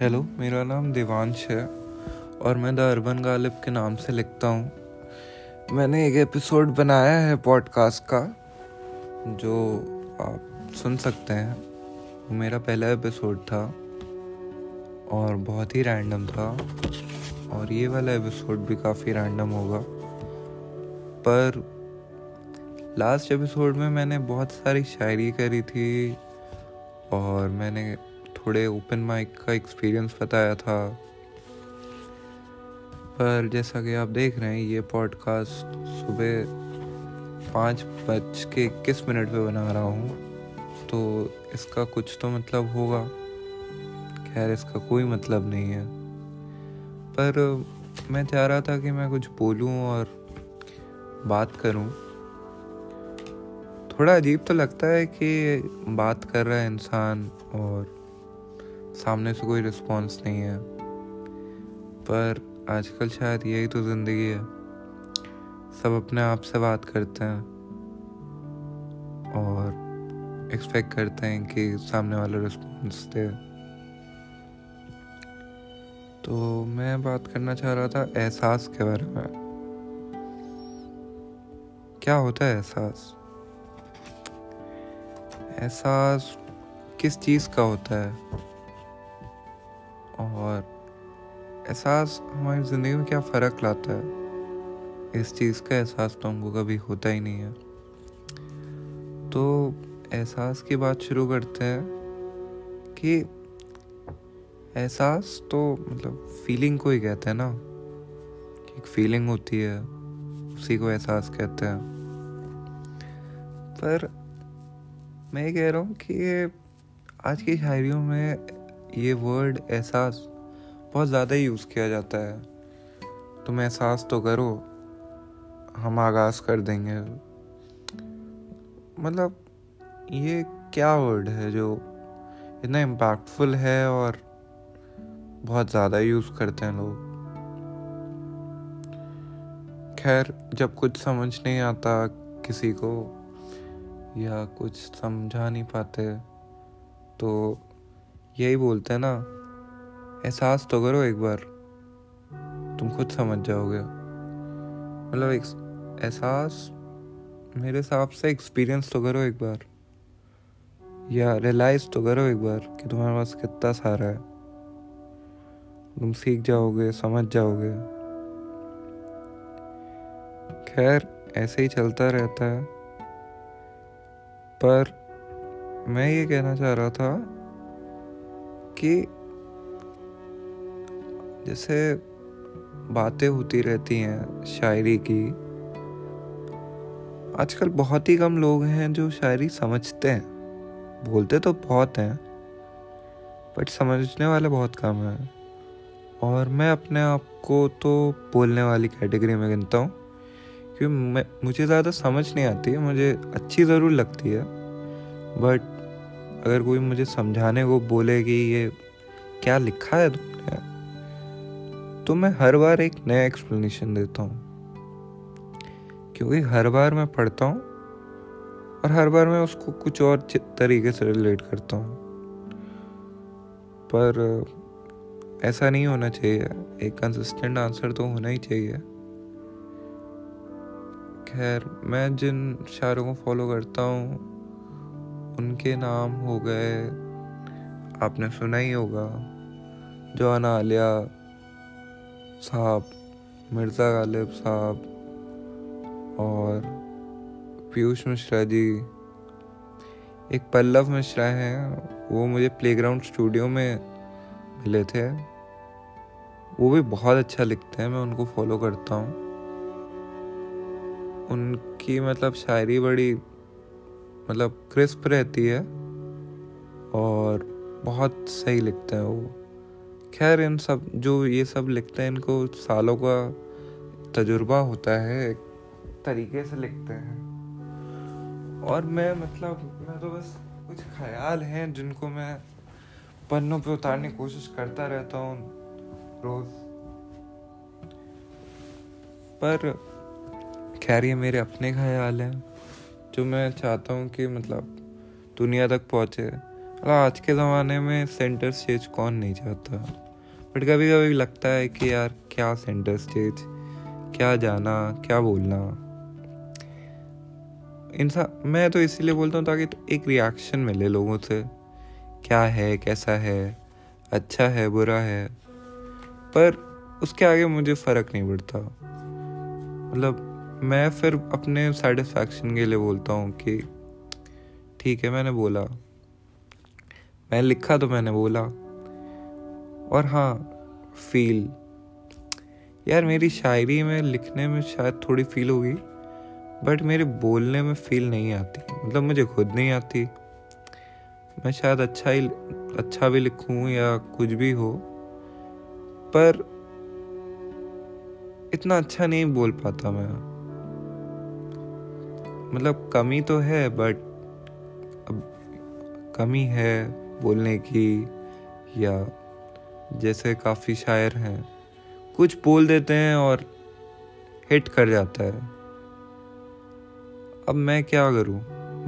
Hello मेरा नाम देवांश है और मैं द अर्बन गालिब के नाम से लिखता हूँ। मैंने एक एपिसोड बनाया है पॉडकास्ट का, जो आप सुन सकते हैं। वो मेरा पहला एपिसोड था और बहुत ही रैंडम था और ये वाला एपिसोड भी काफ़ी रैंडम होगा। पर लास्ट एपिसोड में मैंने बहुत सारी शायरी करी थी और मैंने थोड़े ओपन माइक का एक्सपीरियंस बताया था। पर जैसा कि आप देख रहे हैं, ये पॉडकास्ट सुबह पाँच बज के इक्कीस मिनट पे बना रहा हूँ। तो इसका कुछ तो मतलब होगा। खैर, इसका कोई मतलब नहीं है। पर मैं चाह रहा था कि मैं कुछ बोलूँ और बात करूँ। थोड़ा अजीब तो लगता है कि बात कर रहा है इंसान और सामने से कोई रिस्पॉन्स नहीं है। पर आजकल शायद यही तो ज़िंदगी है। सब अपने आप से बात करते हैं और एक्सपेक्ट करते हैं कि सामने वाला रिस्पॉन्स दे। तो मैं बात करना चाह रहा था एहसास के बारे में। क्या होता है एहसास? एहसास किस चीज़ का होता है? और एहसास हमारी ज़िंदगी में क्या फ़र्क लाता है? इस चीज़ का एहसास तो हमको कभी होता ही नहीं है। तो एहसास की बात शुरू करते हैं कि एहसास तो मतलब फीलिंग को ही कहते हैं ना। एक फीलिंग होती है, उसी को एहसास कहते हैं। पर मैं ये कह रहा हूँ कि आज की शायरियों में ये वर्ड एहसास बहुत ज़्यादा यूज़ किया जाता है। तुम एहसास तो करो, हम आगाज़ कर देंगे। मतलब ये क्या वर्ड है जो इतना इम्पैक्टफुल है और बहुत ज़्यादा यूज़ करते हैं लोग? खैर, जब कुछ समझ नहीं आता किसी को या कुछ समझा नहीं पाते तो यही बोलते हैं ना, एहसास तो करो एक बार, तुम खुद समझ जाओगे। मतलब एहसास, मेरे हिसाब से एक्सपीरियंस तो करो एक बार, या रियलाइज़ तो करो एक बार कि तुम्हारे पास कितना सारा है। तुम सीख जाओगे, समझ जाओगे। खैर, ऐसे ही चलता रहता है। पर मैं ये कहना चाह रहा था कि जैसे बातें होती रहती हैं शायरी की। आजकल बहुत ही कम लोग हैं जो शायरी समझते हैं। बोलते तो बहुत हैं बट समझने वाले बहुत कम हैं। और मैं अपने आप को तो बोलने वाली कैटेगरी में गिनता हूँ, क्योंकि मैं, मुझे ज़्यादा समझ नहीं आती, मुझे अच्छी ज़रूर लगती है बट अगर कोई मुझे समझाने को बोले कि ये क्या लिखा है तुमने तो मैं हर बार एक नया एक्सप्लेनेशन देता हूँ। क्योंकि हर बार मैं पढ़ता हूँ और हर बार मैं उसको कुछ और तरीके से रिलेट करता हूँ। पर ऐसा नहीं होना चाहिए। एक कंसिस्टेंट आंसर तो होना ही चाहिए। खैर, मैं जिन शायरों को फॉलो करता हूँ उनके नाम हो गए। आपने सुना ही होगा, जवाना आलिया साहब, मिर्ज़ा गालिब साहब और पीयूष मिश्रा जी। एक पल्लव मिश्रा हैं, वो मुझे प्लेग्राउंड स्टूडियो में मिले थे। वो भी बहुत अच्छा लिखते हैं, मैं उनको फॉलो करता हूँ। उनकी मतलब शायरी बड़ी मतलब क्रिस्प रहती है और बहुत सही लिखते हैं वो। खैर, इन सब, जो ये सब लिखते हैं, इनको सालों का तजुर्बा होता है, एक तरीके से लिखते हैं। और मैं मतलब मैं तो बस कुछ ख्याल हैं जिनको मैं पन्नों पे उतारने की कोशिश करता रहता हूँ रोज। पर खैर, ये मेरे अपने ख्याल हैं। जो मैं चाहता हूँ कि मतलब दुनिया तक पहुँचे। मतलब आज के ज़माने में सेंटर स्टेज कौन नहीं चाहता? बट कभी कभी लगता है कि यार, क्या सेंटर स्टेज क्या जाना? क्या बोलना? इंसान, मैं तो इसीलिए बोलता हूँ ताकि तो एक रिएक्शन मिले लोगों से। क्या है? कैसा है? अच्छा है? बुरा है? पर उसके आगे मुझे फ़र्क नहीं पड़ता। मतलब मैं फिर अपने सेटिस्फैक्शन के लिए बोलता हूँ कि ठीक है, मैंने बोला। मैं लिखा तो मैंने बोला। और हाँ फील यार, मेरी शायरी में लिखने में शायद थोड़ी फील होगी बट मेरे बोलने में फील नहीं आती। मतलब मुझे खुद नहीं आती। मैं शायद अच्छा ही अच्छा भी लिखूं या कुछ भी हो, पर इतना अच्छा नहीं बोल पाता मैं। मतलब कमी तो है बट अब कमी है बोलने की, या जैसे काफ़ी शायर हैं, कुछ बोल देते हैं और हिट कर जाता है। अब मैं क्या करूँ?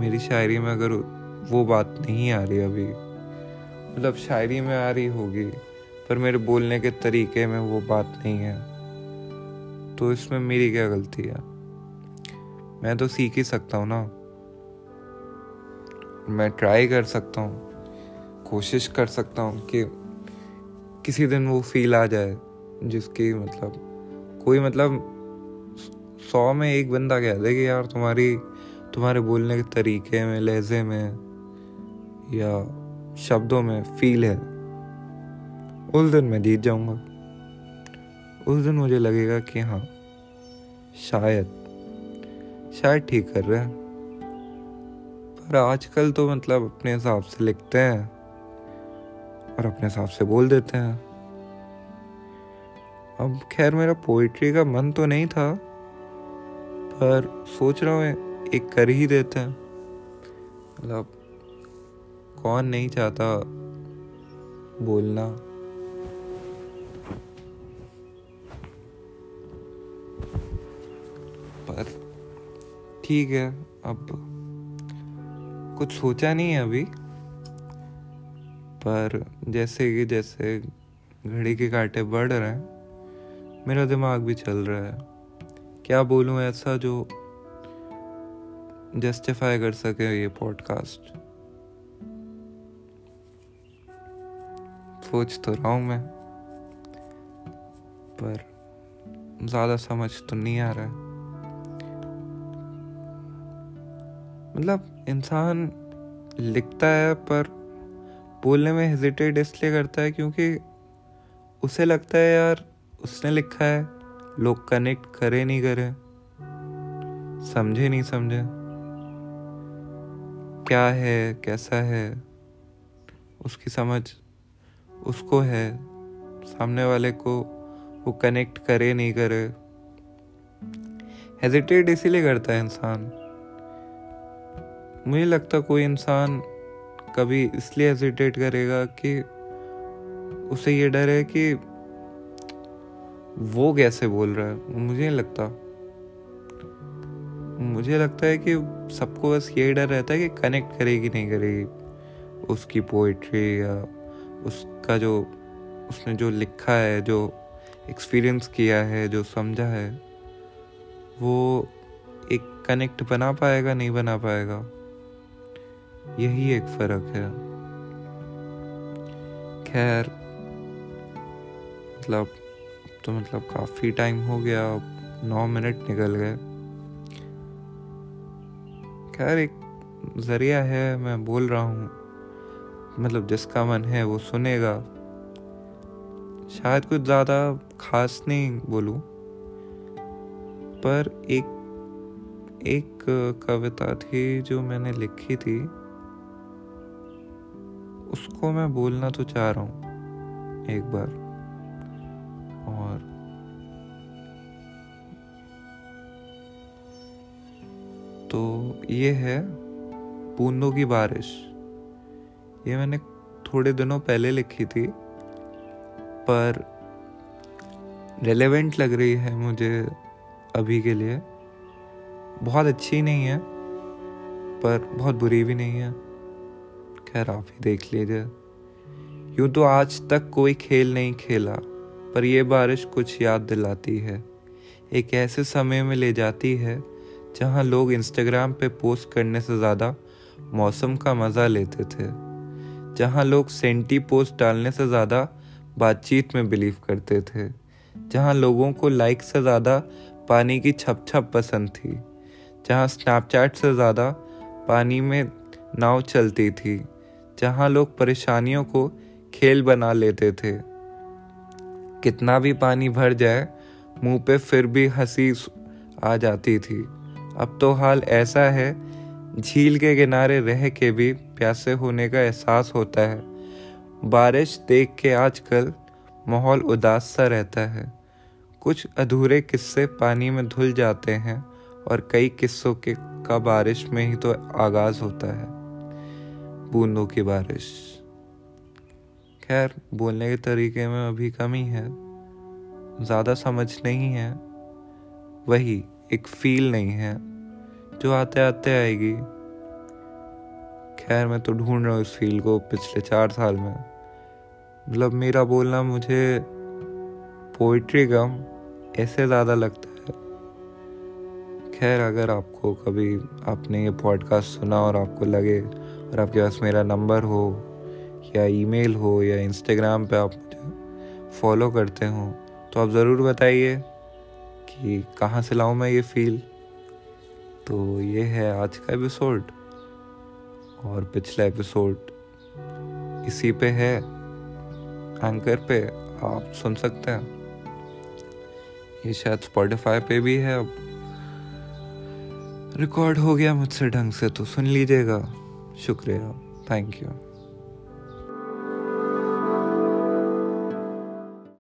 मेरी शायरी में अगर वो बात नहीं आ रही अभी मतलब शायरी में आ रही होगी, पर मेरे बोलने के तरीके में वो बात नहीं है तो इसमें मेरी क्या गलती है? मैं तो सीख ही सकता हूँ ना। मैं ट्राई कर सकता हूँ, कोशिश कर सकता हूँ कि किसी दिन वो फील आ जाए, जिसकी मतलब कोई मतलब सौ में एक बंदा कह दे कि यार तुम्हारी, तुम्हारे बोलने के तरीके में, लहजे में, या शब्दों में फील है। उस दिन मैं जीत जाऊँगा। उस दिन मुझे लगेगा कि हाँ शायद शायद ठीक कर रहे हैं। पर आजकल तो मतलब अपने हिसाब से लिखते हैं और अपने हिसाब से बोल देते हैं। अब खैर मेरा पोइट्री का मन तो नहीं था, पर सोच रहा हूँ एक कर ही देते हैं। मतलब कौन नहीं चाहता बोलना। ठीक है, अब कुछ सोचा नहीं है अभी, पर जैसे कि जैसे घड़ी के कांटे बढ़ रहे हैं, मेरा दिमाग भी चल रहा है। क्या बोलूँ ऐसा जो जस्टिफाई कर सके ये पॉडकास्ट सोच तो रहा हूँ मैं, पर ज़्यादा समझ तो नहीं आ रहा है। मतलब इंसान लिखता है, पर बोलने में हेजिटेट इसलिए करता है क्योंकि उसे लगता है यार उसने लिखा है, लोग कनेक्ट करे नहीं करे, समझे नहीं समझे, क्या है, कैसा है, उसकी समझ उसको है, सामने वाले को वो कनेक्ट करे नहीं करे हेजिटेट इसीलिए करता है इंसान। मुझे लगता कोई इंसान कभी इसलिए हेजिटेट करेगा कि उसे ये डर है कि वो कैसे बोल रहा है। मुझे नहीं लगता। मुझे लगता है कि सबको बस यही डर रहता है कि कनेक्ट करेगी, नहीं करेगी। उसकी पोइट्री या उसका जो, उसने जो लिखा है, जो एक्सपीरियंस किया है, जो समझा है, वो एक कनेक्ट बना पाएगा, नहीं बना पाएगा। यही एक फ़र्क है। खैर मतलब तो मतलब काफ़ी टाइम हो गया नौ मिनट निकल गए। खैर, एक ज़रिया है, मैं बोल रहा हूँ। मतलब जिसका मन है, वो सुनेगा। शायद कुछ ज़्यादा खास नहीं बोलूँ, पर एक एक कविता थी जो मैंने लिखी थी। उसको मैं बोलना तो चाह रहा हूँ एक बार। और तो ये है बूंदों की बारिश। ये मैंने थोड़े दिनों पहले लिखी थी, पर रेलेवेंट लग रही है मुझे अभी के लिए। बहुत अच्छी नहीं है, पर बहुत बुरी भी नहीं है। खैर आप ही देख लीजिए। यूँ तो आज तक कोई खेल नहीं खेला, पर यह बारिश कुछ याद दिलाती है। एक ऐसे समय में ले जाती है, जहाँ लोग इंस्टाग्राम पे पोस्ट करने से ज़्यादा मौसम का मज़ा लेते थे। जहाँ लोग सेंटी पोस्ट डालने से ज़्यादा बातचीत में बिलीव करते थे। जहाँ लोगों को लाइक से ज़्यादा पानी की छप छप पसंद थी। जहाँ स्नैपचैट से ज़्यादा पानी में नाव चलती थी। जहाँ लोग परेशानियों को खेल बना लेते थे। कितना भी पानी भर जाए, मुँह पे फिर भी हँसी आ जाती थी। अब तो हाल ऐसा है, झील के किनारे रह के भी प्यासे होने का एहसास होता है। बारिश देख के आजकल माहौल उदास सा रहता है। कुछ अधूरे किस्से पानी में धुल जाते हैं और कई किस्सों के का बारिश में ही तो आगाज़ होता है। बूंदों की बारिश। खैर, बोलने के तरीके में अभी कमी है। ज़्यादा समझ नहीं है। वही एक फील नहीं है, जो आते आते आएगी। खैर, मैं तो ढूंढ रहा हूँ इस फील को पिछले चार साल में। मतलब मेरा बोलना मुझे पोइट्री कम ऐसे ज़्यादा लगता है। खैर, अगर आपको कभी आपने ये पॉडकास्ट सुना और आपको लगे और आपके पास मेरा नंबर हो या ईमेल हो या इंस्टाग्राम पे आप मुझे फॉलो करते हो तो आप ज़रूर बताइए कि कहाँ से लाऊं मैं ये फील। तो ये है आज का एपिसोड, और पिछला एपिसोड इसी पे है, एंकर पे आप सुन सकते हैं। ये शायद स्पॉटिफाई पे भी है, अब रिकॉर्ड हो गया मुझसे ढंग से तो सुन लीजिएगा। शुक्रिया। Thank you